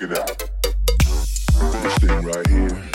check it out. This thing right here.